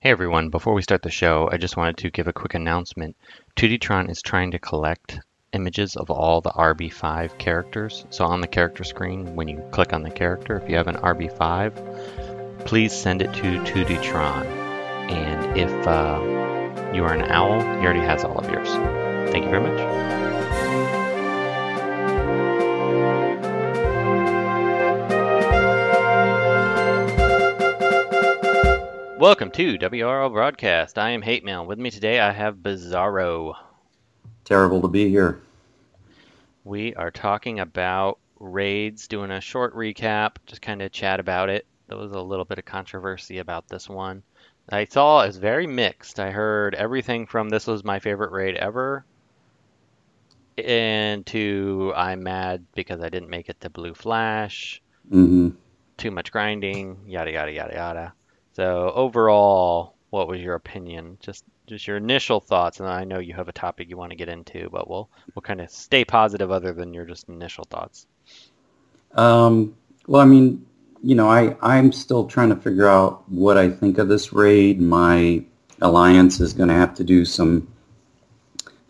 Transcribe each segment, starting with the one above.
Hey everyone, before we start the show, I just wanted to give a quick announcement. 2Dtron is trying to collect images of all the RB5 characters. So on the character screen, when you click on the character, if you have an RB5, please send it to 2Dtron. And if uh, you are an owl, he already has all of yours. Thank you very much. Welcome to WRL Broadcast. I am Hate Mail. With me today, I have Bizarro. Terrible to be here. We are talking about raids, doing a short recap, just kind of chat about it. There was a little bit of controversy about this one. I saw it's very mixed. I heard everything from this was my favorite raid ever, and to I'm mad because I didn't make it to Blue Flash, hmm too much grinding, yada yada yada yada. So overall, what was your opinion? Just just your initial thoughts, and I know you have a topic you want to get into, but we'll we'll kind of stay positive other than your just initial thoughts. Um, well, I mean, you know, I, I'm still trying to figure out what I think of this raid. My alliance is going to have to do some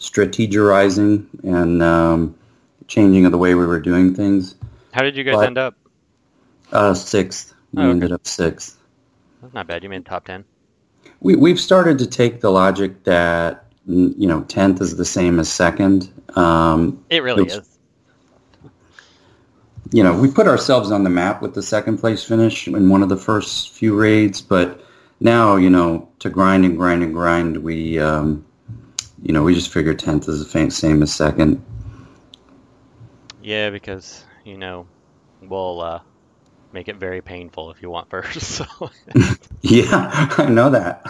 strategizing and um, changing of the way we were doing things. How did you guys But- end up? Uh, sixth. We Oh, okay. ended up sixth. That's not bad. You made top ten. We, we've started to take the logic that, you know, 10th is the same as second. Um, It really is. you know, we put ourselves on the map with the second place finish in one of the first few raids, but now, you know, to grind and grind and grind, we, um, you know, we just figure 10th is the same as second. Yeah, because you know we'll uh, make it very painful if you want first. So Yeah, I know that.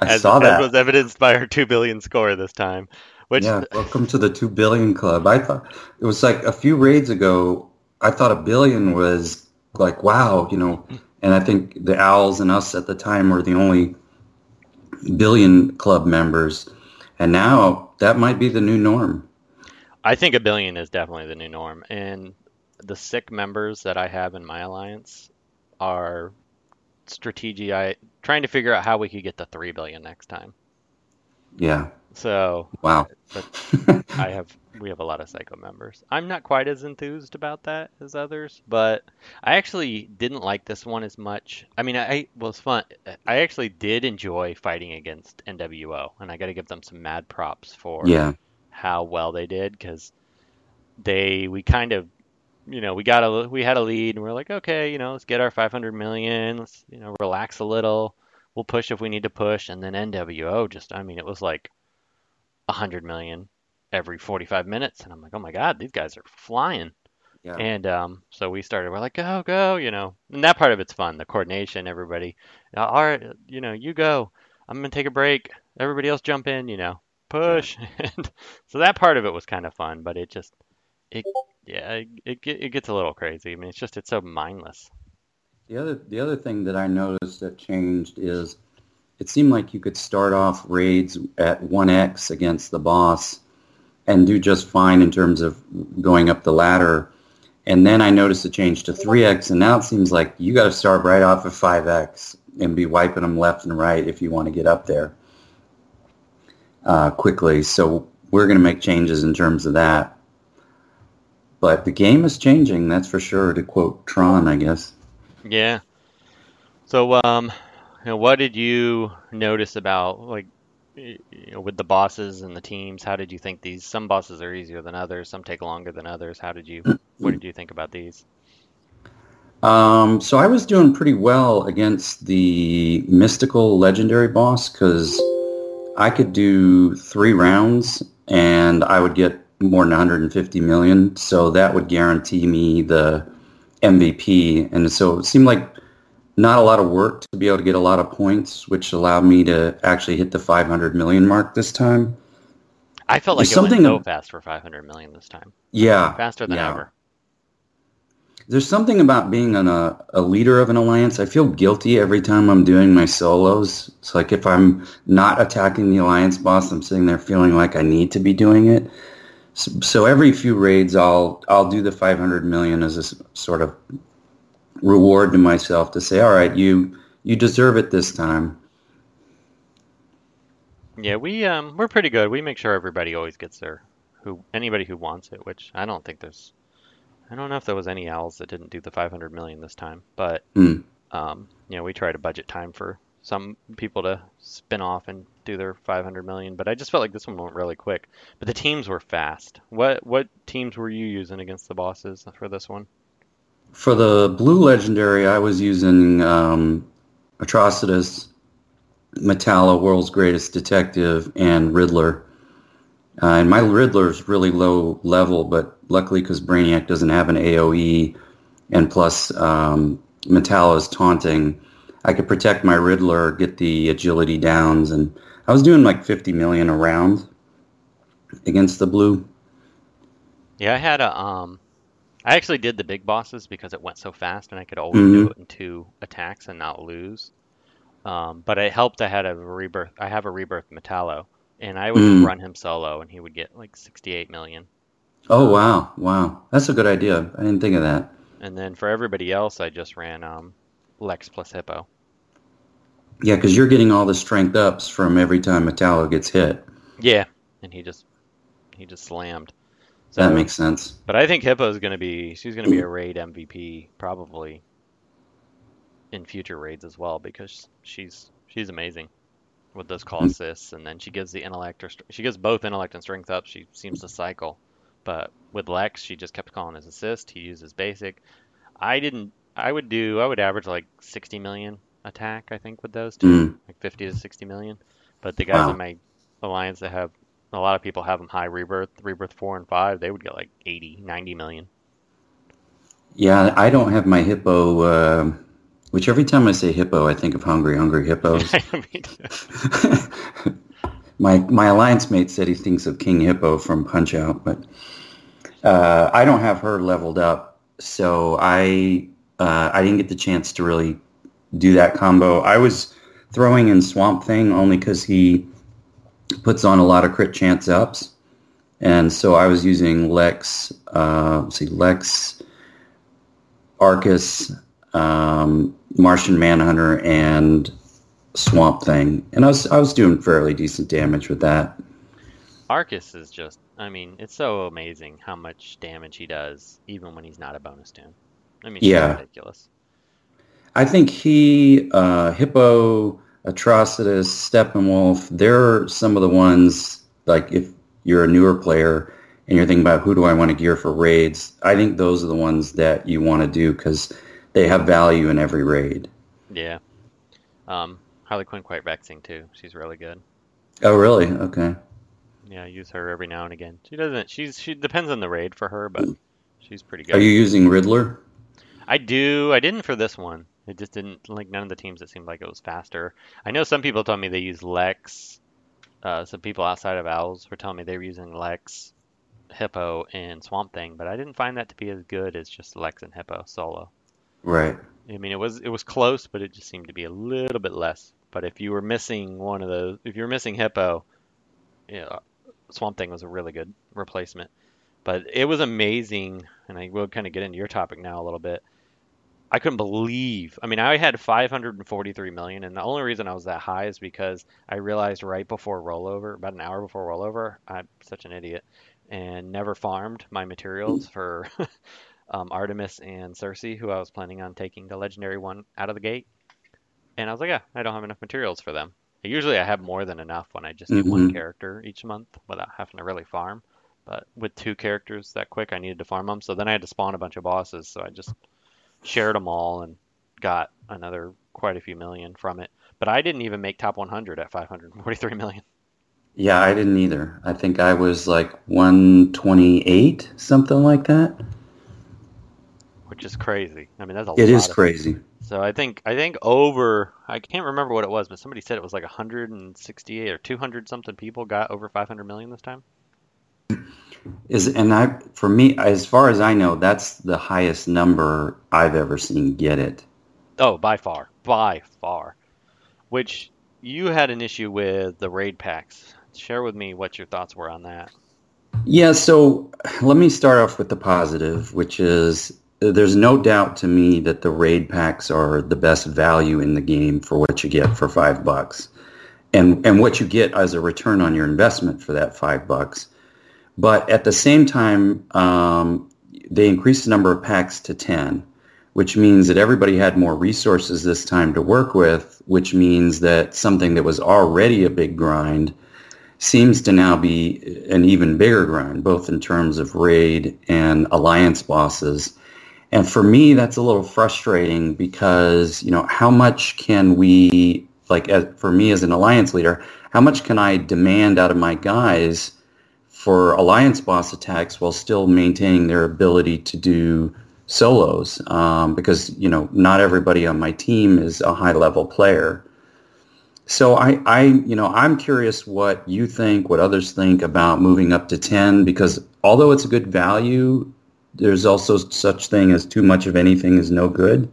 I as, saw as that. was evidenced by our two billion score this time, which yeah, welcome to the 2 billion club. I thought it was like a few raids ago, I thought a billion was like, wow, you know, and I think the Owls and us at the time were the only billion club members. And now that might be the new norm. I think a billion is definitely the new norm, and the sick members that I have in my alliance are strategy. I trying to figure out how we could get the three billion next time. Yeah. So Wow. but I have we have a lot of psycho members. I'm not quite as enthused about that as others, but I actually didn't like this one as much. I mean, I well, it's fun. I actually did enjoy fighting against NWO, and I got to give them some mad props for yeah. how well they did because they we kind of you know we got a we had a lead and we're like okay you know let's get our 500 million let's you know relax a little we'll push if we need to push and then NWO just I mean it was like 100 million every 45 minutes and I'm like oh my god these guys are flying Yeah. and um, so we started. We're like, go, go, you know. And that part of it's fun, the coordination, everybody. "Uh, All right, you know, you go. I'm gonna take a break. Everybody else jump in, you know, push. And so that part of it was kind of fun, but it just, it, yeah, it, it it gets a little crazy. I mean, it's just it's so mindless. The other the other thing that I noticed that changed is it seemed like you could start off raids at 1x against the boss and do just fine in terms of going up the ladder. And then I noticed a change to 3x and now it seems like you got to start right off at 5x and be wiping them left and right if you want to get up there uh, quickly. So we're going to make changes in terms of that. But the game is changing, that's for sure, to quote Tron, I guess. Yeah. So, um, you know, what did you notice about like, you know, with the bosses and the teams? How did you think these? Some bosses are easier than others. Some take longer than others. How did you? What did you think about these? Um, so I was doing pretty well against the mystical legendary boss because I could do three rounds and I would get more than 150 million. So that would guarantee me the MVP. And so it seemed like not a lot of work to be able to get a lot of points, which allowed me to actually hit the 500 million mark this time. I felt like There's it went something so fast for 500 million this time. Yeah. Faster than yeah. ever. There's something about being an, a, a leader of an alliance. I feel guilty every time I'm doing my solos. It's like if I'm not attacking the alliance boss, I'm sitting there feeling like I need to be doing it. So, every few raids, I'll I'll do the 500 million as a sort of reward to myself to say, all right, you you deserve it this time. Yeah, we um we're pretty good. We make sure everybody always gets their who anybody who wants it, which I don't think there's I don't know if there was any owls that didn't do the 500 million this time, but Hmm. um you know, we try to budget time for some people to spin off and do their 500 million, but I just felt like this one went really quick. But the teams were fast. What what teams were you using against the bosses for this one? For the blue legendary, I was using um, Atrocitus, Metallo, World's Greatest Detective, and Riddler. Uh, and my Riddler's really low level, but luckily because Brainiac doesn't have an AOE, and plus um, Metallo's taunting, I could protect my Riddler, get the agility downs, and I was doing like 50 million a round against the blue. Yeah, I had a um I actually did the big bosses because it went so fast and I could always do Mhm. it in two attacks and not lose. Um, but it helped I had a rebirth I have a rebirth Metallo and I would Mm. run him solo and he would get like 68 million. Oh, wow. Wow. That's a good idea. I didn't think of that. And then for everybody else I just ran um Lex plus Hippo. Yeah, because you're getting all the strength ups from every time Metallo gets hit. Yeah, and he just he just slammed. That makes sense. But I think Hippo's going to be she's going to be a mm. raid MVP probably in future raids as well because she's she's amazing with those mm. call assists and then she gives the intellect or she gives both intellect and strength up. She seems to cycle. But with Lex, she just kept calling his assist. He uses basic. I didn't I would do I would average like 60 million attack I think with those two, Mm. like 50 to 60 million. But the guys Wow. in my alliance that have a lot of people have them high rebirth, rebirth 4 and 5, they would get like 80, 90 million. Yeah, I don't have my hippo, uh, which every time I say hippo, I think of hungry, hungry hippos. My my alliance mate said he thinks of King Hippo from Punch Out, but uh, I don't have her leveled up, so I uh, I didn't get the chance to really do that combo. I was throwing in Swamp Thing only because he puts on a lot of crit chance ups, and so I was using Lex. Uh, see, Lex, Arcus, um, Martian Manhunter, and Swamp Thing, and I was I was doing fairly decent damage with that. Arcus is just, I mean, it's so amazing how much damage he does, even when he's not a bonus tune. I mean, Yeah. ridiculous. I think he, uh, Hippo, Atrocitus, Steppenwolf, they're some of the ones, like if you're a newer player and you're thinking about who do I want to gear for raids, I think those are the ones that you want to do because they have value in every raid. Yeah. Um, Harley Quinn quite vexing too. She's really good. Oh, really? Okay. Yeah, I use her every now and again. She doesn't. She's she depends on the raid for her, but she's pretty good. Are you using Riddler? I do. I didn't for this one. It just didn't like none of the teams. It seemed like it was faster. I know some people told me they use Lex. Uh, some people outside of Owls were telling me they were using Lex, Hippo, and Swamp Thing, but I didn't find that to be as good as just Lex and Hippo solo. Right. I mean, it was it was close, but it just seemed to be a little bit less. But if you were missing one of those, if you were missing Hippo, yeah, Swamp Thing was a really good replacement. But it was amazing, and I will kind of get into your topic now a little bit. I couldn't believe. I mean, I had 543 million, and the only reason I was that high is because I realized right before rollover, about an hour before rollover, I'm such an idiot, and never farmed my materials for um, Artemis and Circe, who I was planning on taking the legendary one out of the gate. And I was like, yeah, I don't have enough materials for them. Usually I have more than enough when I just do one Mhm. character each month without having to really farm. But with two characters that quick, I needed to farm them. So then I had to spawn a bunch of bosses. So I just shared them all and got another quite a few million from it. But I didn't even make top 100 at 543 million. Yeah, I didn't either. I think I was like 128, something like that. which is crazy. I mean, that's a It is crazy. So I think I think over I can't remember what it was, but somebody said it was like 168 or 200 something people got over 500 million this time. Is and I for me as far as I know that's the highest number I've ever seen get it. Oh, by far, by far. Which you had an issue with the raid packs. Share with me what your thoughts were on that. Yeah, so let me start off with the positive, which is there's no doubt to me that the raid packs are the best value in the game for what you get for five bucks. and and what you get as a return on your investment for that five bucks. But at the same time, um, they increased the number of packs to ten, which means that everybody had more resources this time to work with, which means that something that was already a big grind seems to now be an even bigger grind, both in terms of raid and alliance bosses. And for me, that's a little frustrating because, you know, how much can we, like, as, for me as an alliance leader, how much can I demand out of my guys for alliance boss attacks while still maintaining their ability to do solos? Um, because, you know, not everybody on my team is a high level player. So I, I, you know, I'm curious what you think, what others think about moving up to 10, because although it's a good value, there's also such thing as too much of anything is no good.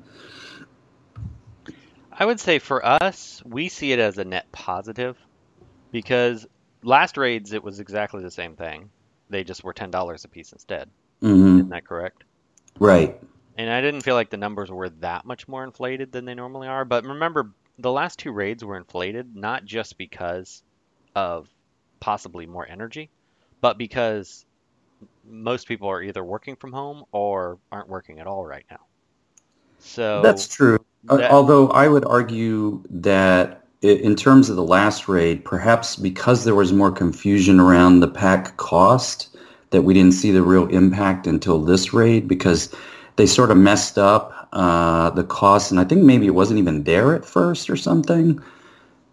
I would say for us, we see it as a net positive because last raids it was exactly the same thing. They just were ten dollars a piece instead. Mm-hmm. Isn't that correct? Right. And I didn't feel like the numbers were that much more inflated than they normally are. But remember, the last two raids were inflated not just because of possibly more energy, but because most people are either working from home or aren't working at all right now. So that's true. That, Although I would argue that in terms of the last raid, perhaps because there was more confusion around the pack cost, that we didn't see the real impact until this raid because they sort of messed up uh, the cost, and I think maybe it wasn't even there at first or something.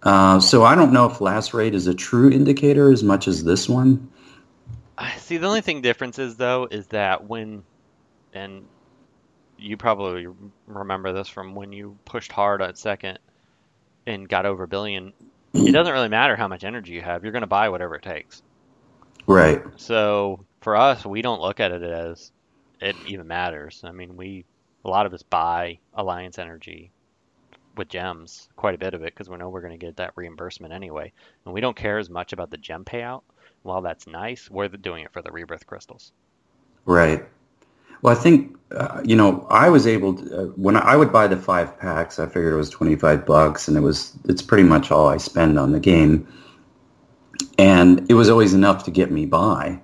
Uh, so I don't know if last raid is a true indicator as much as this one. I see. The only thing difference is though is that when, and you probably remember this from when you pushed hard at second and got over a billion. It doesn't really matter how much energy you have. You're going to buy whatever it takes. Right. So for us, we don't look at it as it even matters. I mean, we a lot of us buy Alliance Energy with gems, quite a bit of it, because we know we're going to get that reimbursement anyway, and we don't care as much about the gem payout while that's nice, we're doing it for the rebirth crystals. Right. Well, I think uh, you know I was able to uh, when I would buy the five packs. I figured it was twenty five bucks, and it was it's pretty much all I spend on the game, and it was always enough to get me by.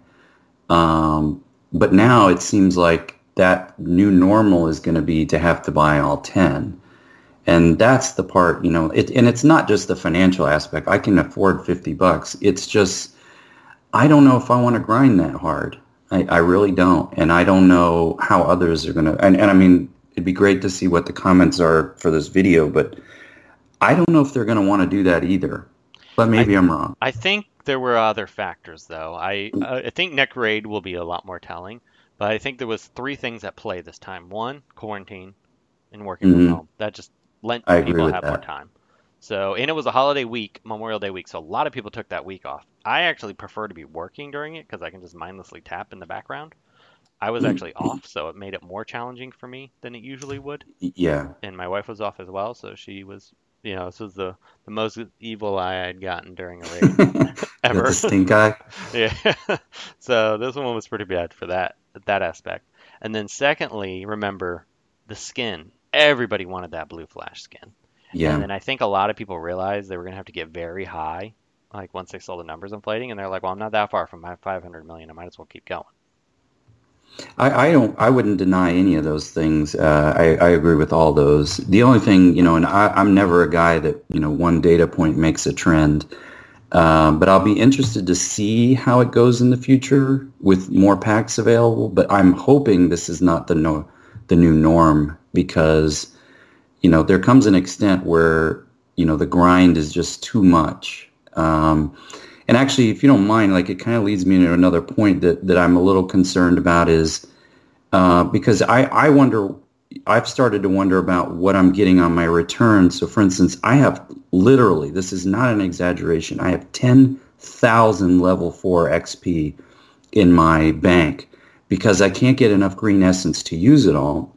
Um, but now it seems like that new normal is going to be to have to buy all ten, and that's the part you know. It, and it's not just the financial aspect. I can afford fifty bucks. It's just I don't know if I want to grind that hard. I, I really don't. And I don't know how others are going to. And, and I mean, it'd be great to see what the comments are for this video, but I don't know if they're going to want to do that either. But maybe I, am wrong. I think there were other factors, though. I uh, I think neck raid will be a lot more telling. But I think there was three things at play this time. One, quarantine and working mm-hmm. from home. That just lent I people have that. more time. So, and it was a holiday week, Memorial Day week, so a lot of people took that week off. I actually prefer to be working during it because I can just mindlessly tap in the background. I was mm. actually off, so it made it more challenging for me than it usually would. Yeah. And my wife was off as well, so she was, you know, this was the, the most evil eye I'd gotten during a raid ever. the stink eye. yeah. so this one was pretty bad for that that aspect. And then secondly, remember the skin. Everybody wanted that blue flash skin. Yeah. And then I think a lot of people realized they were going to have to get very high, like once they saw the numbers inflating, and they're like, "Well, I'm not that far from my 500 million. I might as well keep going." I, I don't. I wouldn't deny any of those things. Uh, I, I agree with all those. The only thing, you know, and I, I'm never a guy that you know one data point makes a trend. Um, but I'll be interested to see how it goes in the future with more packs available. But I'm hoping this is not the no, the new norm because you know, there comes an extent where, you know, the grind is just too much. Um, and actually, if you don't mind, like it kind of leads me to another point that, that I'm a little concerned about is uh, because I, I wonder, I've started to wonder about what I'm getting on my return. So for instance, I have literally, this is not an exaggeration, I have 10,000 level 4 XP in my bank because I can't get enough green essence to use it all.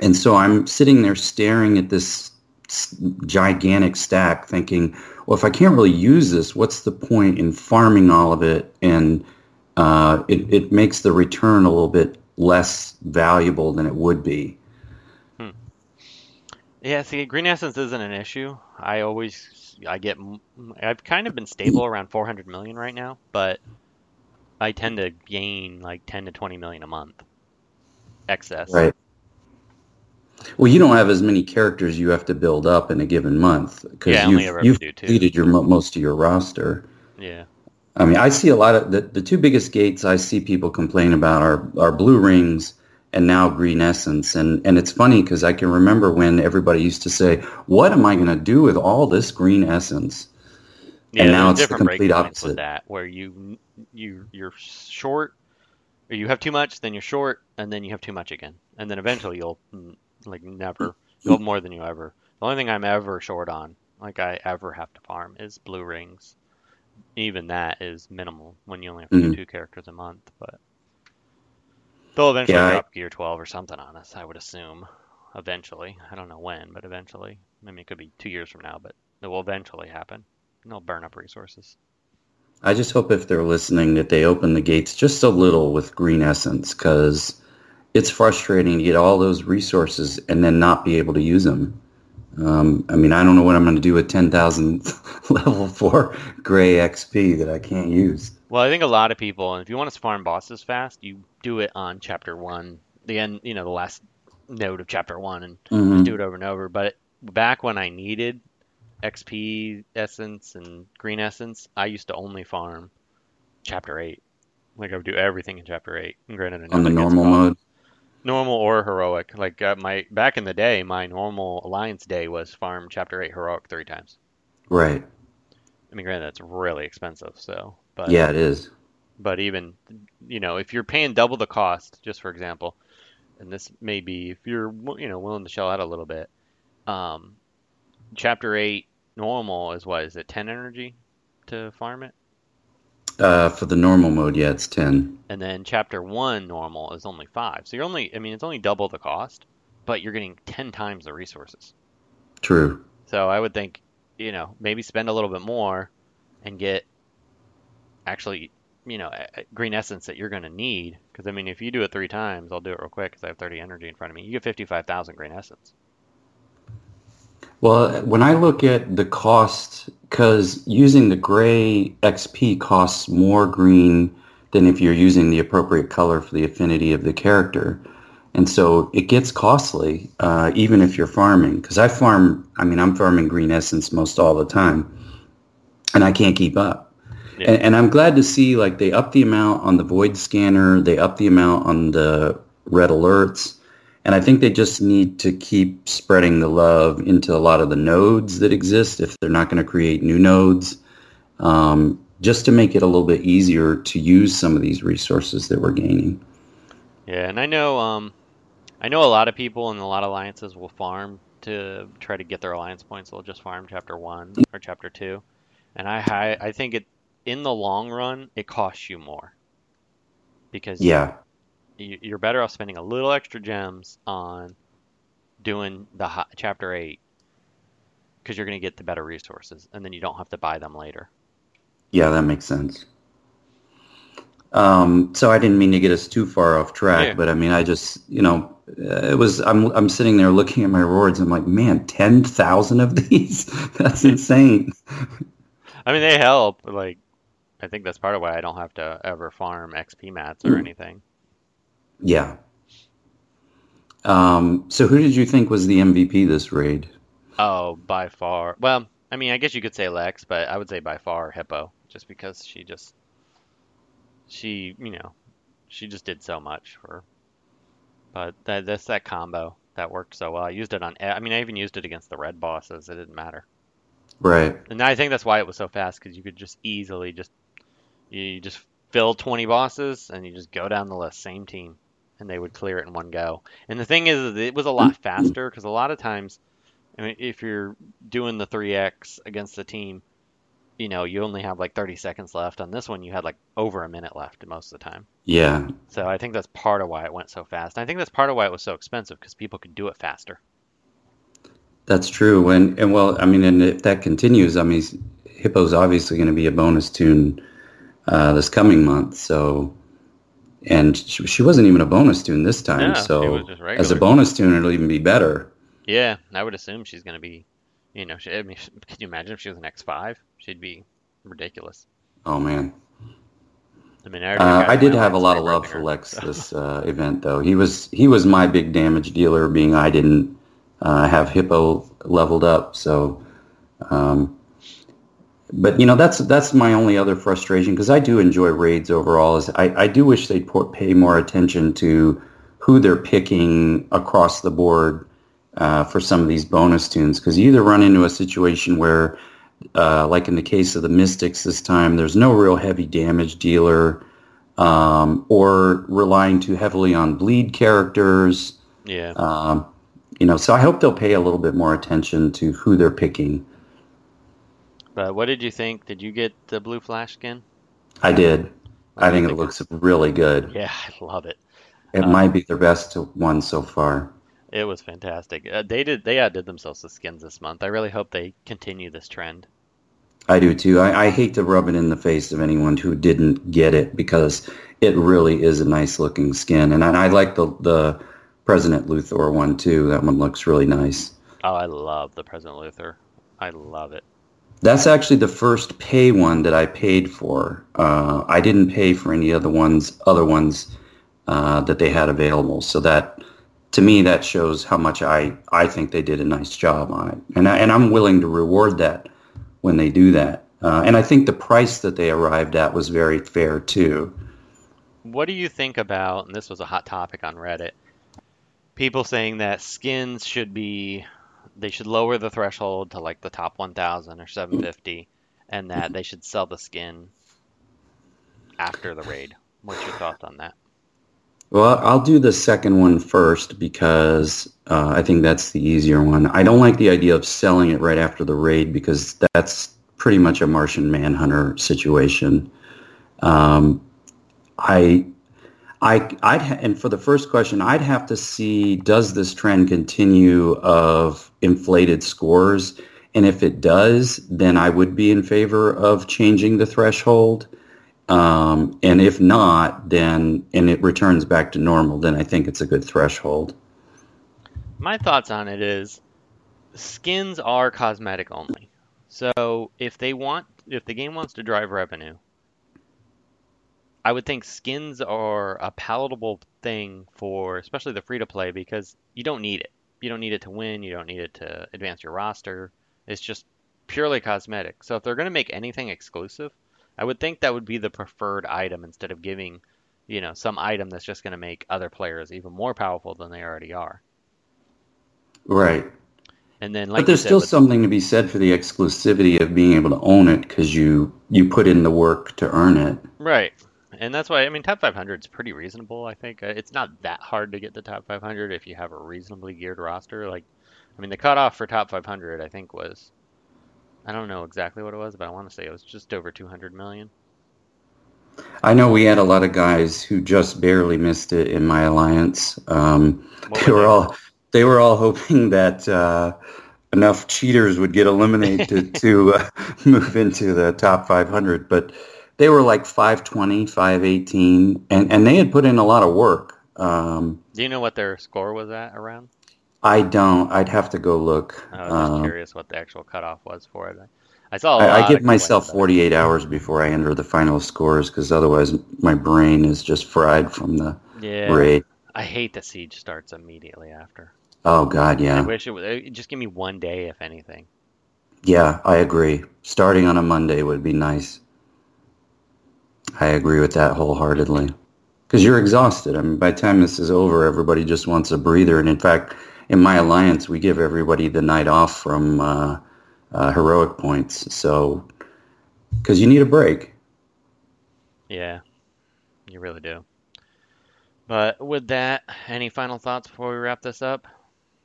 And so I'm sitting there staring at this gigantic stack thinking, well, if I can't really use this, what's the point in farming all of it? And uh, it, it makes the return a little bit less valuable than it would be. Hmm. Yeah, see, green essence isn't an issue. I always, I get, I've kind of been stable around 400 million right now, but I tend to gain like 10 to 20 million a month excess. Right. Well, you don't have as many characters you have to build up in a given month because Yeah, you've, ever you've completed your most of your roster. Yeah. I mean, I see a lot of the, the two biggest gates I see people complain about are, are blue rings and now green essence. And, and it's funny because I can remember when everybody used to say, what am I going to do with all this green essence? Yeah, And now it's the complete opposite. with that, where you you you're short, or you have too much, then you're short, and then you have too much again, and then eventually you'll mm, like never you'll have more than you ever. The only thing I'm ever short on, like I ever have to farm, is blue rings. Even that is minimal when you only have to do Mhm. two characters a month, but they'll eventually Yeah, I- drop gear 12 or something on us. I would assume. Eventually, I don't know when, but eventually. I mean, it could be two years from now, but it will eventually happen. And They'll burn up resources. I just hope if they're listening that they open the gates just a little with green essence because it's frustrating to get all those resources and then not be able to use them. Um, I mean, I don't know what I'm going to do with 10,000 level 4 gray XP that I can't use. Well, I think a lot of people, and if you want to farm bosses fast, you do it on chapter one, the end, you know, the last node of chapter one, and Mhm. just do it over and over. But back when I needed XP essence and green essence, I used to only farm chapter eight. Like I would do everything in chapter eight. And granted, On the normal mode? Normal or heroic. Like uh, my back in the day, my normal alliance day was farm chapter eight heroic three times. Right. I mean, granted, that's really expensive. So, but Yeah, it is. but even you know if you're paying double the cost just for example and this may be if you're you know willing to shell out a little bit um chapter 8 normal is what is it 10 energy to farm it Uh, for the normal mode, yeah, it's 10. and then chapter 1 normal is only 5 so you're only i mean it's only double the cost but you're getting 10 times the resources. True. so i would think you know maybe spend a little bit more and get actually you know green essence that you're going to need. Because i mean if you do it three times i'll do it real quick because i have 30 energy in front of me. You get 55000 green essence Well, when I look at the cost, because using the gray XP costs more green than if you're using the appropriate color for the affinity of the character. And so it gets costly, uh, even if you're farming. Because I farm, I mean, I'm farming green essence most all the time, and I can't keep up. Yeah. And, and I'm glad to see, like, they up the amount on the void scanner, they up the amount on the red alerts. And I think they just need to keep spreading the love into a lot of the nodes that exist if they're not going to create new nodes, um, just to make it a little bit easier to use some of these resources that we're gaining. yeah and i know um i know a lot of people and a lot of alliances will farm to try to get their alliance points. They'll just farm chapter 1 or chapter 2 and i i, I think it in the long run it costs you more. Because Yeah, you're better off spending a little extra gems on doing the chapter 8 because you're going to get the better resources and then you don't have to buy them later yeah, that makes sense. Um, so I didn't mean to get us too far off track, Yeah. but I mean, I just, you know, uh, it was, I'm, I'm sitting there looking at my rewards. I'm like, man, 10,000 of these? That's insane. i mean they help like i think that's part of why i don't have to ever farm xp mats or Mm. anything Yeah. Um, so who did you think was the MVP this raid? oh by far well i mean i guess you could say lex but i would say by far hippo just because she just she you know she just did so much for but that that's that combo that worked so well i used it on I mean i even used it against the red bosses it didn't matter Right. And I think that's why it was so fast because you could just easily just you just fill 20 bosses and you just go down the list, same team, and they would clear it in one go. And the thing is, it was a lot faster because a lot of times, I mean, if you're doing the 3x against the team, you know, you only have like 30 seconds left. On this one, you had like over a minute left most of the time. Yeah. So I think that's part of why it went so fast. And I think that's part of why it was so expensive because people could do it faster. That's true. And, and well, I mean, and if that continues, I mean, Hippo's obviously going to be a bonus tune uh, this coming month. So, and she, she wasn't even a bonus tune this time. She so as a bonus tune, it'll even be better. Yeah, I would assume she's going to be, you know, she, I mean, could you imagine if she was an X5? She'd be ridiculous. Oh man. I mean, I, Uh, I did have a lot of love for Lex so- this uh, event, though. He was he was my big damage dealer, being I didn't uh, have Hippo leveled up. So, um, but you know that's that's my only other frustration because I do enjoy raids overall. Is I, I do wish they'd pay more attention to who they're picking across the board uh, for some of these bonus tunes because you either run into a situation where uh, like in the case of the Mystics this time, there's no real heavy damage dealer, um, or relying too heavily on bleed characters. Yeah. Um, you know, so I hope they'll pay a little bit more attention to who they're picking. But what did you think? Did you get the blue flash skin? I did. I do think it think? looks really good. Yeah, I love it. It Uh, might be their best one so far. It was fantastic. Uh, they did. They outdid themselves with skins this month. I really hope they continue this trend. I do too. I, I hate to rub it in the face of anyone who didn't get it because it really is a nice looking skin, and I, I like the the President Luthor one too. That one looks really nice. Oh, I love the President Luthor. I love it. That's actually the first pay one that I paid for. Uh, I didn't pay for any other ones, other ones uh, that they had available. So that, to me, that shows how much I, I think they did a nice job on it, and I, and I'm willing to reward that when they do that. Uh, and I think the price that they arrived at was very fair too. What do you think about? And this was a hot topic on Reddit. People saying that skins should be, they should lower the threshold to like the top 1,000 or 750, and that they should sell the skin after the raid. What's your thoughts on that? Well, I'll do the second one first because uh, I think that's the easier one. I don't like the idea of selling it right after the raid because that's pretty much a Martian Manhunter situation. Um, I, I, I'd ha- and for the first question, I'd have to see does this trend continue of inflated scores, and if it does, then I would be in favor of changing the threshold. Um, and if not, then and it returns back to normal, then I think it's a good threshold. My thoughts on it is skins are cosmetic only. So if they want if the game wants to drive revenue, I would think skins are a palatable thing for especially the free to play because you don't need it. You don't need it to win, you don't need it to advance your roster. It's just purely cosmetic. So if they're going to make anything exclusive, I would think that would be the preferred item instead of giving, you know, some item that's just going to make other players even more powerful than they already are. Right. And then, like but there's said, still with- something to be said for the exclusivity of being able to own it because you you put in the work to earn it. right, and that's why I mean top 500 is pretty reasonable. I think Uh, it's not that hard to get the top 500 if you have a reasonably geared roster. Like, I mean, the cutoff for top 500 I think was, I don't know exactly what it was, but I want to say it was just over 200 million. I know we had a lot of guys who just barely missed it in my alliance. Um, they were were they? all they were all hoping that uh, enough cheaters would get eliminated to uh, move into the top 500, but they were like 520, 518, and and they had put in a lot of work. Um, Do you know what their score was at around? I don't. I'd have to go look. I was just Um, curious what the actual cutoff was for it. I saw. a I, I give myself complaining 48 hours before I enter the final scores because otherwise my brain is just fried from the. Yeah, raid. I hate the siege starts immediately after. Oh God, I yeah, wish it would just give me one day, if anything. yeah, I agree. Starting on a Monday would be nice. I agree with that wholeheartedly. Because you're exhausted. I mean, by the time this is over, everybody just wants a breather. And in fact, in my alliance, we give everybody the night off from uh, uh, heroic points. So, because you need a break. Yeah, you really do. But with that, any final thoughts before we wrap this up?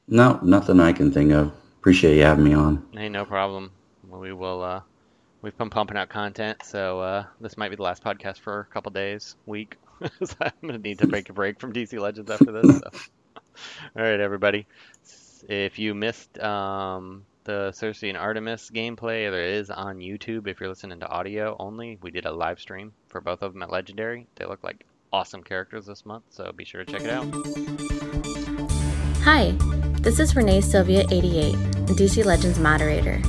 No, nothing I can think of. Appreciate you having me on. Hey, no problem. We will. Uh, we've been pumping out content, so uh, this might be the last podcast for a couple days, week. so I'm gonna need to take a break from DC Legends after this. So. All right, everybody. If you missed um, the Circe and Artemis gameplay, there is on YouTube. If you're listening to audio only, we did a live stream for both of them at Legendary. They look like awesome characters this month, so be sure to check it out. Hi, This is Renee Sylvia 88, DC Legends moderator.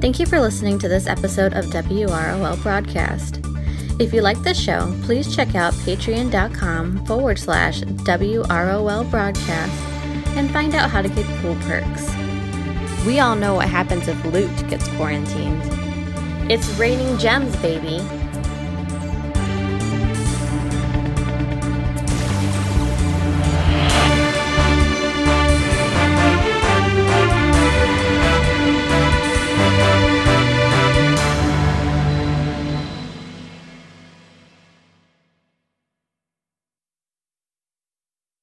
Thank you for listening to this episode of WROL Broadcast. If you like this show, please check out patreon.com forward slash WROL Broadcast and find out how to get cool perks. We all know what happens if loot gets quarantined. It's raining gems, baby.